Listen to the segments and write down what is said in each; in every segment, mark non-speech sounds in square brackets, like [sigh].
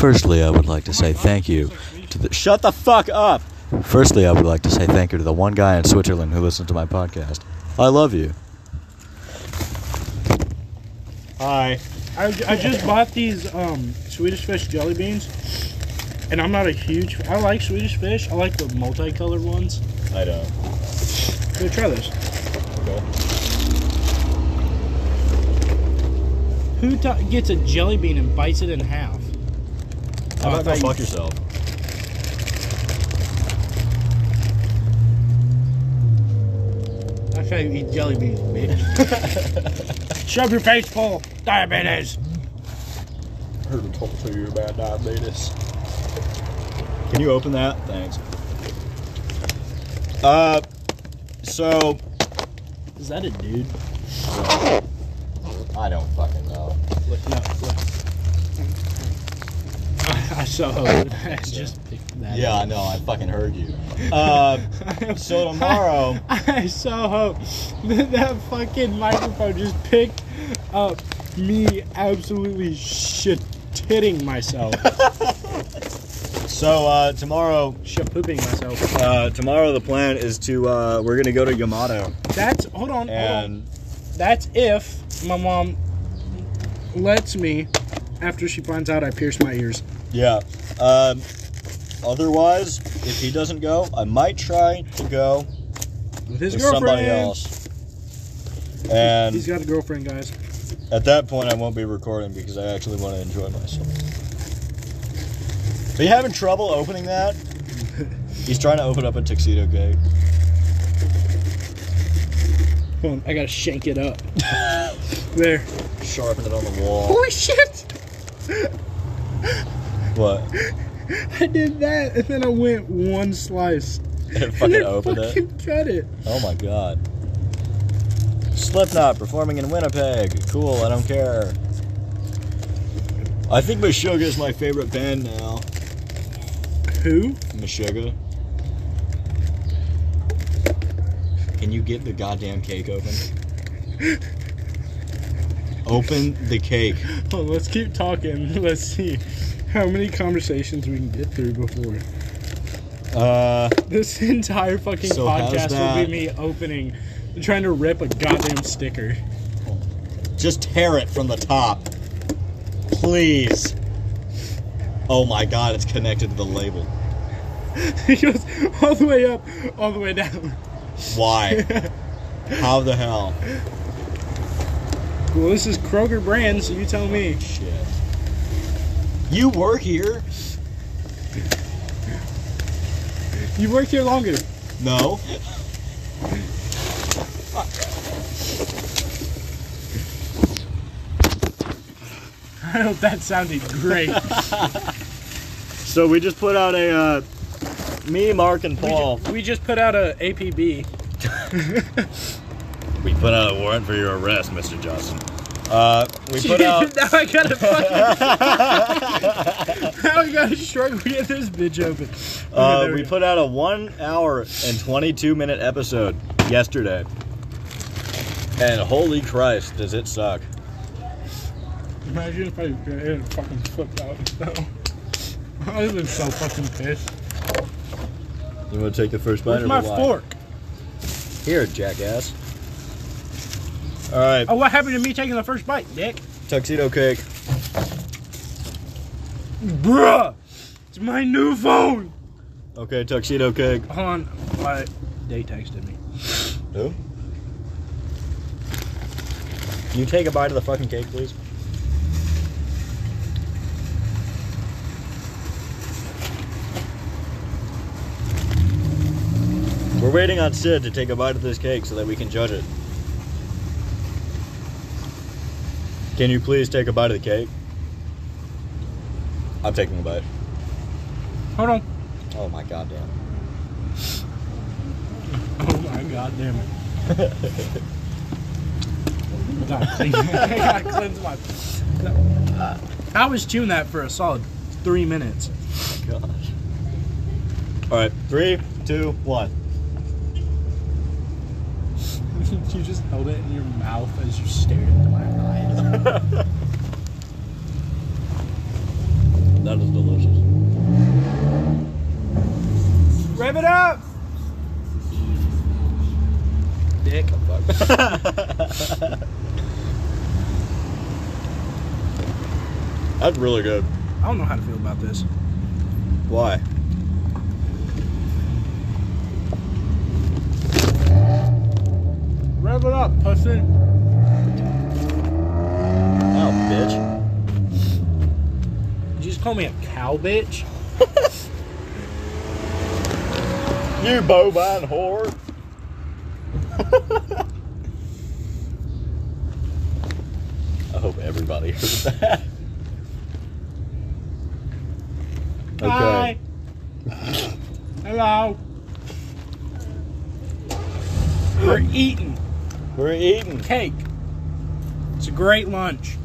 Firstly, I would like to say thank you to the. Shut the fuck up! Firstly, I would like to say thank you to the one guy in Switzerland who listens to my podcast. I love you. Hi. I, I just bought these um, Swedish fish jelly beans, and I'm not a huge. I like Swedish fish. I like the multicolored ones. I don't. So try this. Okay. Who t- gets a jelly bean and bites it in half? How about Oh, go fuck yourself? That's how you eat jelly beans, bitch. [laughs] Shove your face full. Diabetes. Heard him talk to you about diabetes. Can you open that? Thanks. Uh, so Is that a dude? [laughs] I don't fucking know. Look, no, look. [laughs] I so hope I just picked that. Yeah, I know. I fucking heard you. Uh, [laughs] so tomorrow, I so hope that that fucking microphone just picked up me absolutely shit titting myself. [laughs] so uh, tomorrow, shit pooping myself. uh, tomorrow the plan is to uh, we're gonna go to Yamato That's hold on, hold on. and That's if my mom lets me after she finds out I pierced my ears. Yeah. Um, otherwise, if he doesn't go, I might try to go With his with girlfriend. somebody else. And He's got a girlfriend, guys. At that point, I won't be recording because I actually want to enjoy myself. Are you having trouble opening that? [laughs] He's trying to open up a tuxedo gate. Hold on, I gotta shank it up. [laughs] there. Sharpen it on the wall. Holy shit! What? I did that, and then I went one slice. [laughs] And it and fucking then opened it? cut it. Oh my god. Slipknot performing in Winnipeg. Cool, I don't care. I think Meshuggah is my favorite band now. Who? Meshuggah. Can you get the goddamn cake open? [laughs] Open the cake. Let's keep talking. [laughs] Let's see how many conversations we can get through before. Uh, This [laughs] entire fucking So podcast will be me opening, trying to rip a goddamn sticker. just tear it from the top. Please. Oh my god, it's connected to the label. [laughs] It goes all the way up, all the way down. Why? [laughs] How the hell? Well, this is Kroger brand, so you tell me. Shit. You were here? You worked here longer. No. I hope that sounded great. [laughs] So we just put out a, uh, me, Mark, and we, Paul. ju- we just put out a APB. [laughs] We put out a warrant for your arrest, Mr. Johnson. Uh, we [laughs] put out. now I gotta fucking. Now I gotta struggle to get this bitch open. Uh, we put out a one hour and 22 minute episode yesterday. And holy Christ, does it suck. Imagine if I it fucking flipped out. though. [laughs] I would been so fucking pissed. You want to take the first bite Where's or my what? fork? Here, jackass. All right, Oh, what happened to me taking the first bite, Dick? tuxedo cake. Bruh! It's my new phone! Okay, tuxedo cake. Hold on. My, they texted me. Who? Can you take a bite of the fucking cake, please? We're waiting on Sid to take a bite of this cake so that we can judge it. Can you please take a bite of the cake? I'm taking a bite. Hold on. Oh my goddamn. Oh my god damn [laughs] it. I gotta clean- [laughs] I gotta cleanse my. I was chewing that for a solid three minutes. Oh gosh. All right, three, two, one. [laughs] you just held it in your mouth as you stared into my eyes. That is delicious. Rev it up! Dick. [laughs] That's really good. I don't know how to feel about this. Why? Rev it up, pussy. Oh, bitch. Did you just call me a cow bitch? [laughs] You bovine whore. [laughs] I hope everybody heard that. [laughs] Hi. Hello. We're eating We're eating. cake. It's a great lunch.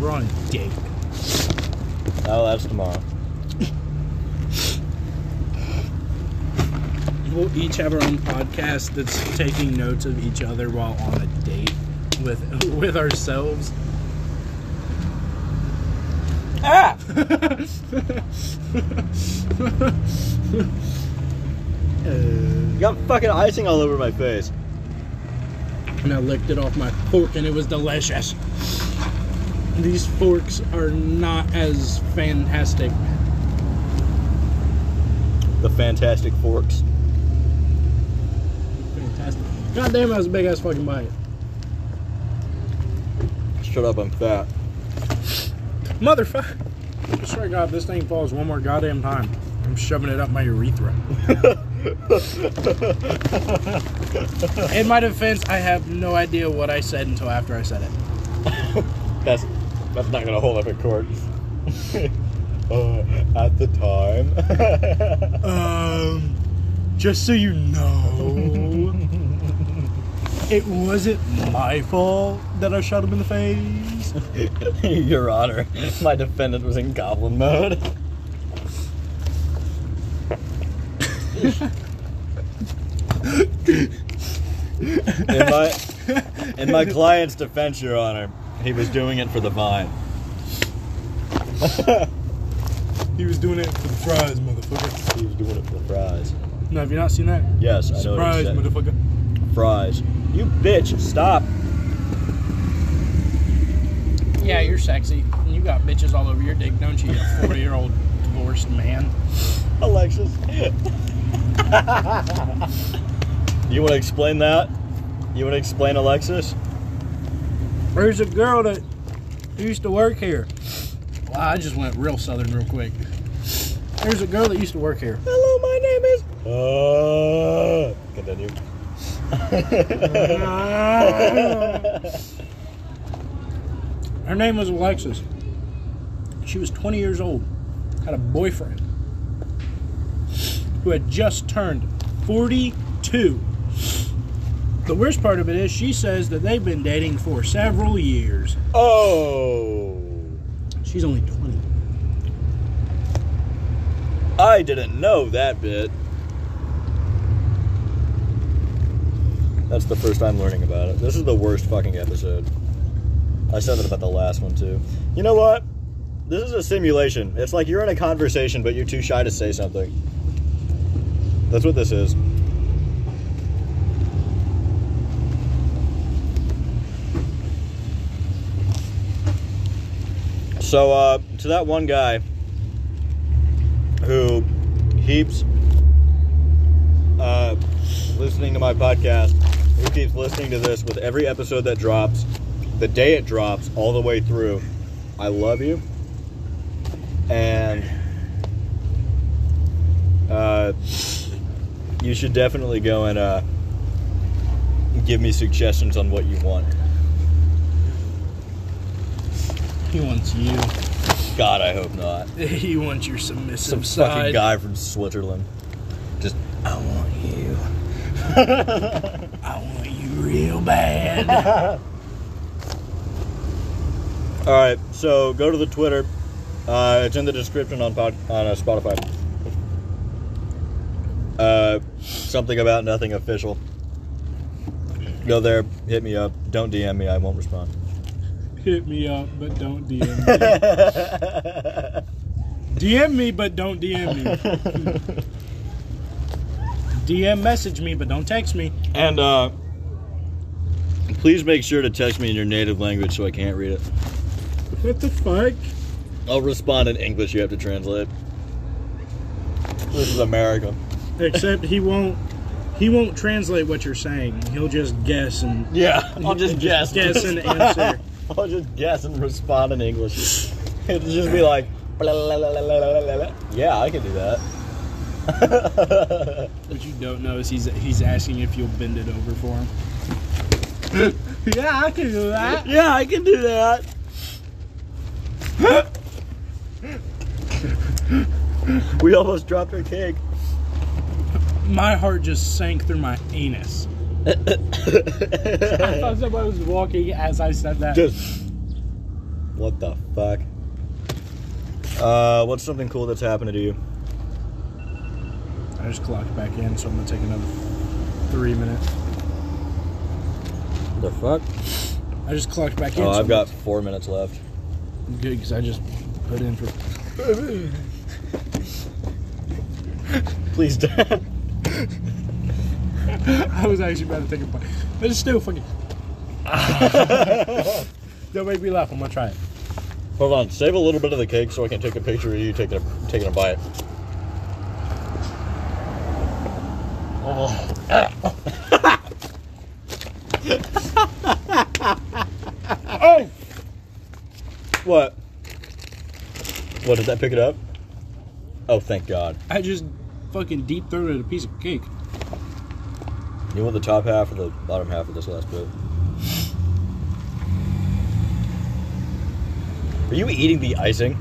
We're on a date. Oh, that's tomorrow. We'll each have our own podcast that's taking notes of each other while on a date with [laughs] with ourselves. Ah! You [laughs] got fucking icing all over my face. and I licked it off my fork and it was delicious. These forks are not as fantastic. The fantastic forks. Fantastic. God damn, that was a big ass fucking bite. Shut up, I'm fat. Motherfucker. I swear to God, this thing falls one more goddamn time. I'm shoving it up my urethra. [laughs] In my defense, I have no idea what I said until after I said it. That's that's not gonna hold up in court. [laughs] uh, at the time. [laughs] Um, just so you know, [laughs] it wasn't my fault that I shot him in the face. Your Honor, my defendant was in goblin mode. in my in my client's defense, Your Honor, he was doing it for the vine. [laughs] He was doing it for the fries, motherfucker. He was doing it for the fries. No, have you not seen that? Yes, I know what Surprise, motherfucker. Fries. You bitch, stop. Yeah, you're sexy. And You got bitches all over your dick, don't you? You [laughs] 40 year old divorced man. Alexis. [laughs] you want to explain that? You want to explain Alexis? There's a girl that used to work here. Wow, I just went real southern real quick. There's a girl that used to work here. Hello, my name is. Uh, continue. [laughs] Her name was Alexis. She was 20 years old, had a boyfriend who had just turned 42. The worst part of it is she says that they've been dating for several years. oh, She's only 20. I didn't know that bit. That's the first time learning about it. This is the worst fucking episode. I said that about the last one too. You know what? This is a simulation. It's like you're in a conversation, but you're too shy to say something. That's what this is. So, uh, to that one guy who keeps uh, listening to my podcast, who keeps listening to this with every episode that drops, the day it drops, all the way through, I love you. And uh, you should definitely go and uh, give me suggestions on what you want. He wants you. God, I hope not. [laughs] He wants your submissive Some fucking guy from Switzerland. Just, I want you. [laughs] I want you real bad. [laughs] All right, so go to the Twitter. Uh, it's in the description on pod, on uh, Spotify. Uh, something about nothing official. Go there, hit me up. Don't DM me. I won't respond. Hit me up, but don't DM me. [laughs] DM me, but don't DM me. [laughs] DM message me, but don't text me. and uh, please make sure to text me in your native language so I can't read it. What the fuck? I'll respond in English. You have to translate. This is America. Except he won't. He won't translate what you're saying. He'll just guess and Yeah, I'll just [laughs] guess. guess and answer. I'll just guess and respond in English. It'll just be like, blah, blah, blah, yeah, I can do that. [laughs] What you don't know is he's he's asking if you'll bend it over for him. [laughs] yeah, I can do that. yeah, I can do that. [laughs] we almost dropped our cake. My heart just sank through my anus. I thought somebody was walking as I said that. Just what the fuck? Uh, what's something cool that's happened to you? I just clocked back in, so I'm gonna take another three minutes. The fuck? I just clocked back in. Oh, so I've I'm got four minutes left. good because I just put in for. Please don't. [laughs] I was actually about to take a bite, but it's still fucking. [laughs] Don't make me laugh. I'm gonna try it. Hold on, save a little bit of the cake so I can take a picture of you taking a taking a bite. [laughs] Oh, What? What did that pick it up? Oh, thank God. I just fucking deep throated a piece of cake. You want the top half or the bottom half of this last bit? Are you eating the icing?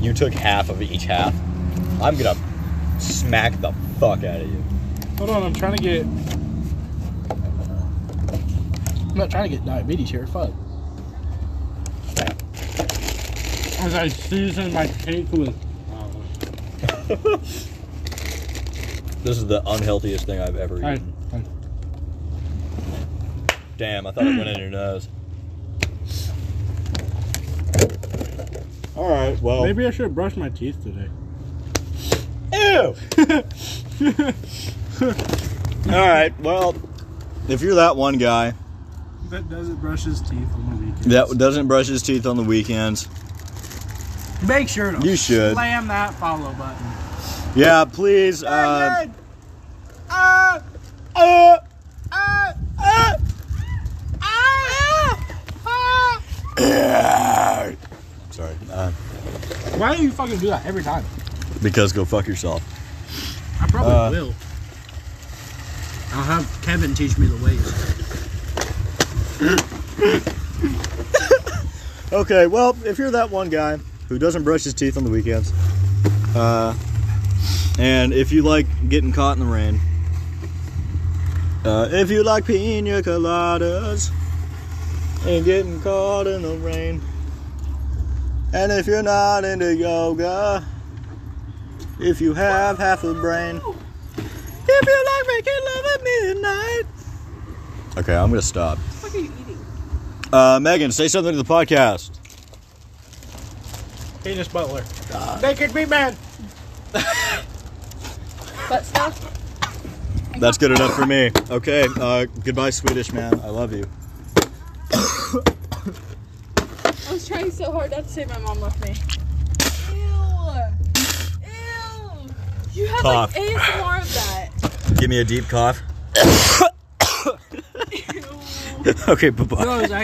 You took half of each half. I'm gonna smack the fuck out of you. Hold on, I'm trying to get. I'm not trying to get diabetes here. Fuck. As I season my cake with. [laughs] This is the unhealthiest thing I've ever Alright, eaten. fine. Damn, I thought it went in [clears throat] your nose. Alright, well. Maybe I should have brushed my teeth today. Ew! [laughs] Alright, well, if you're that one guy That doesn't brush his teeth on the weekend. that doesn't brush his teeth on the weekends, Make sure to You should. slam that follow button. Yeah, please. Uh, Uh, uh, [coughs] sorry. Why do you fucking do that every time? because go fuck yourself. I probably Uh. will. I'll have Kevin teach me the ways. [coughs] Okay, well, if you're that one guy who doesn't brush his teeth on the weekends, uh, and if you like getting caught in the rain, uh, if you like pina coladas and getting caught in the rain, and if you're not into yoga, if you have half a brain, if you like making love at midnight. Okay, I'm gonna stop. What are you eating? Uh, Megan, say something to the podcast. Penis Butler. Naked meat man. [laughs] Butt stuff? That's good enough for me. Okay, uh, goodbye, Swedish man. I love you. I was trying so hard not to say my mom left me. Ew. Ew. You have Cough. like ASMR of that. Give me a deep cough. Ew. [laughs] [laughs] okay, bye bye. No, it's actually.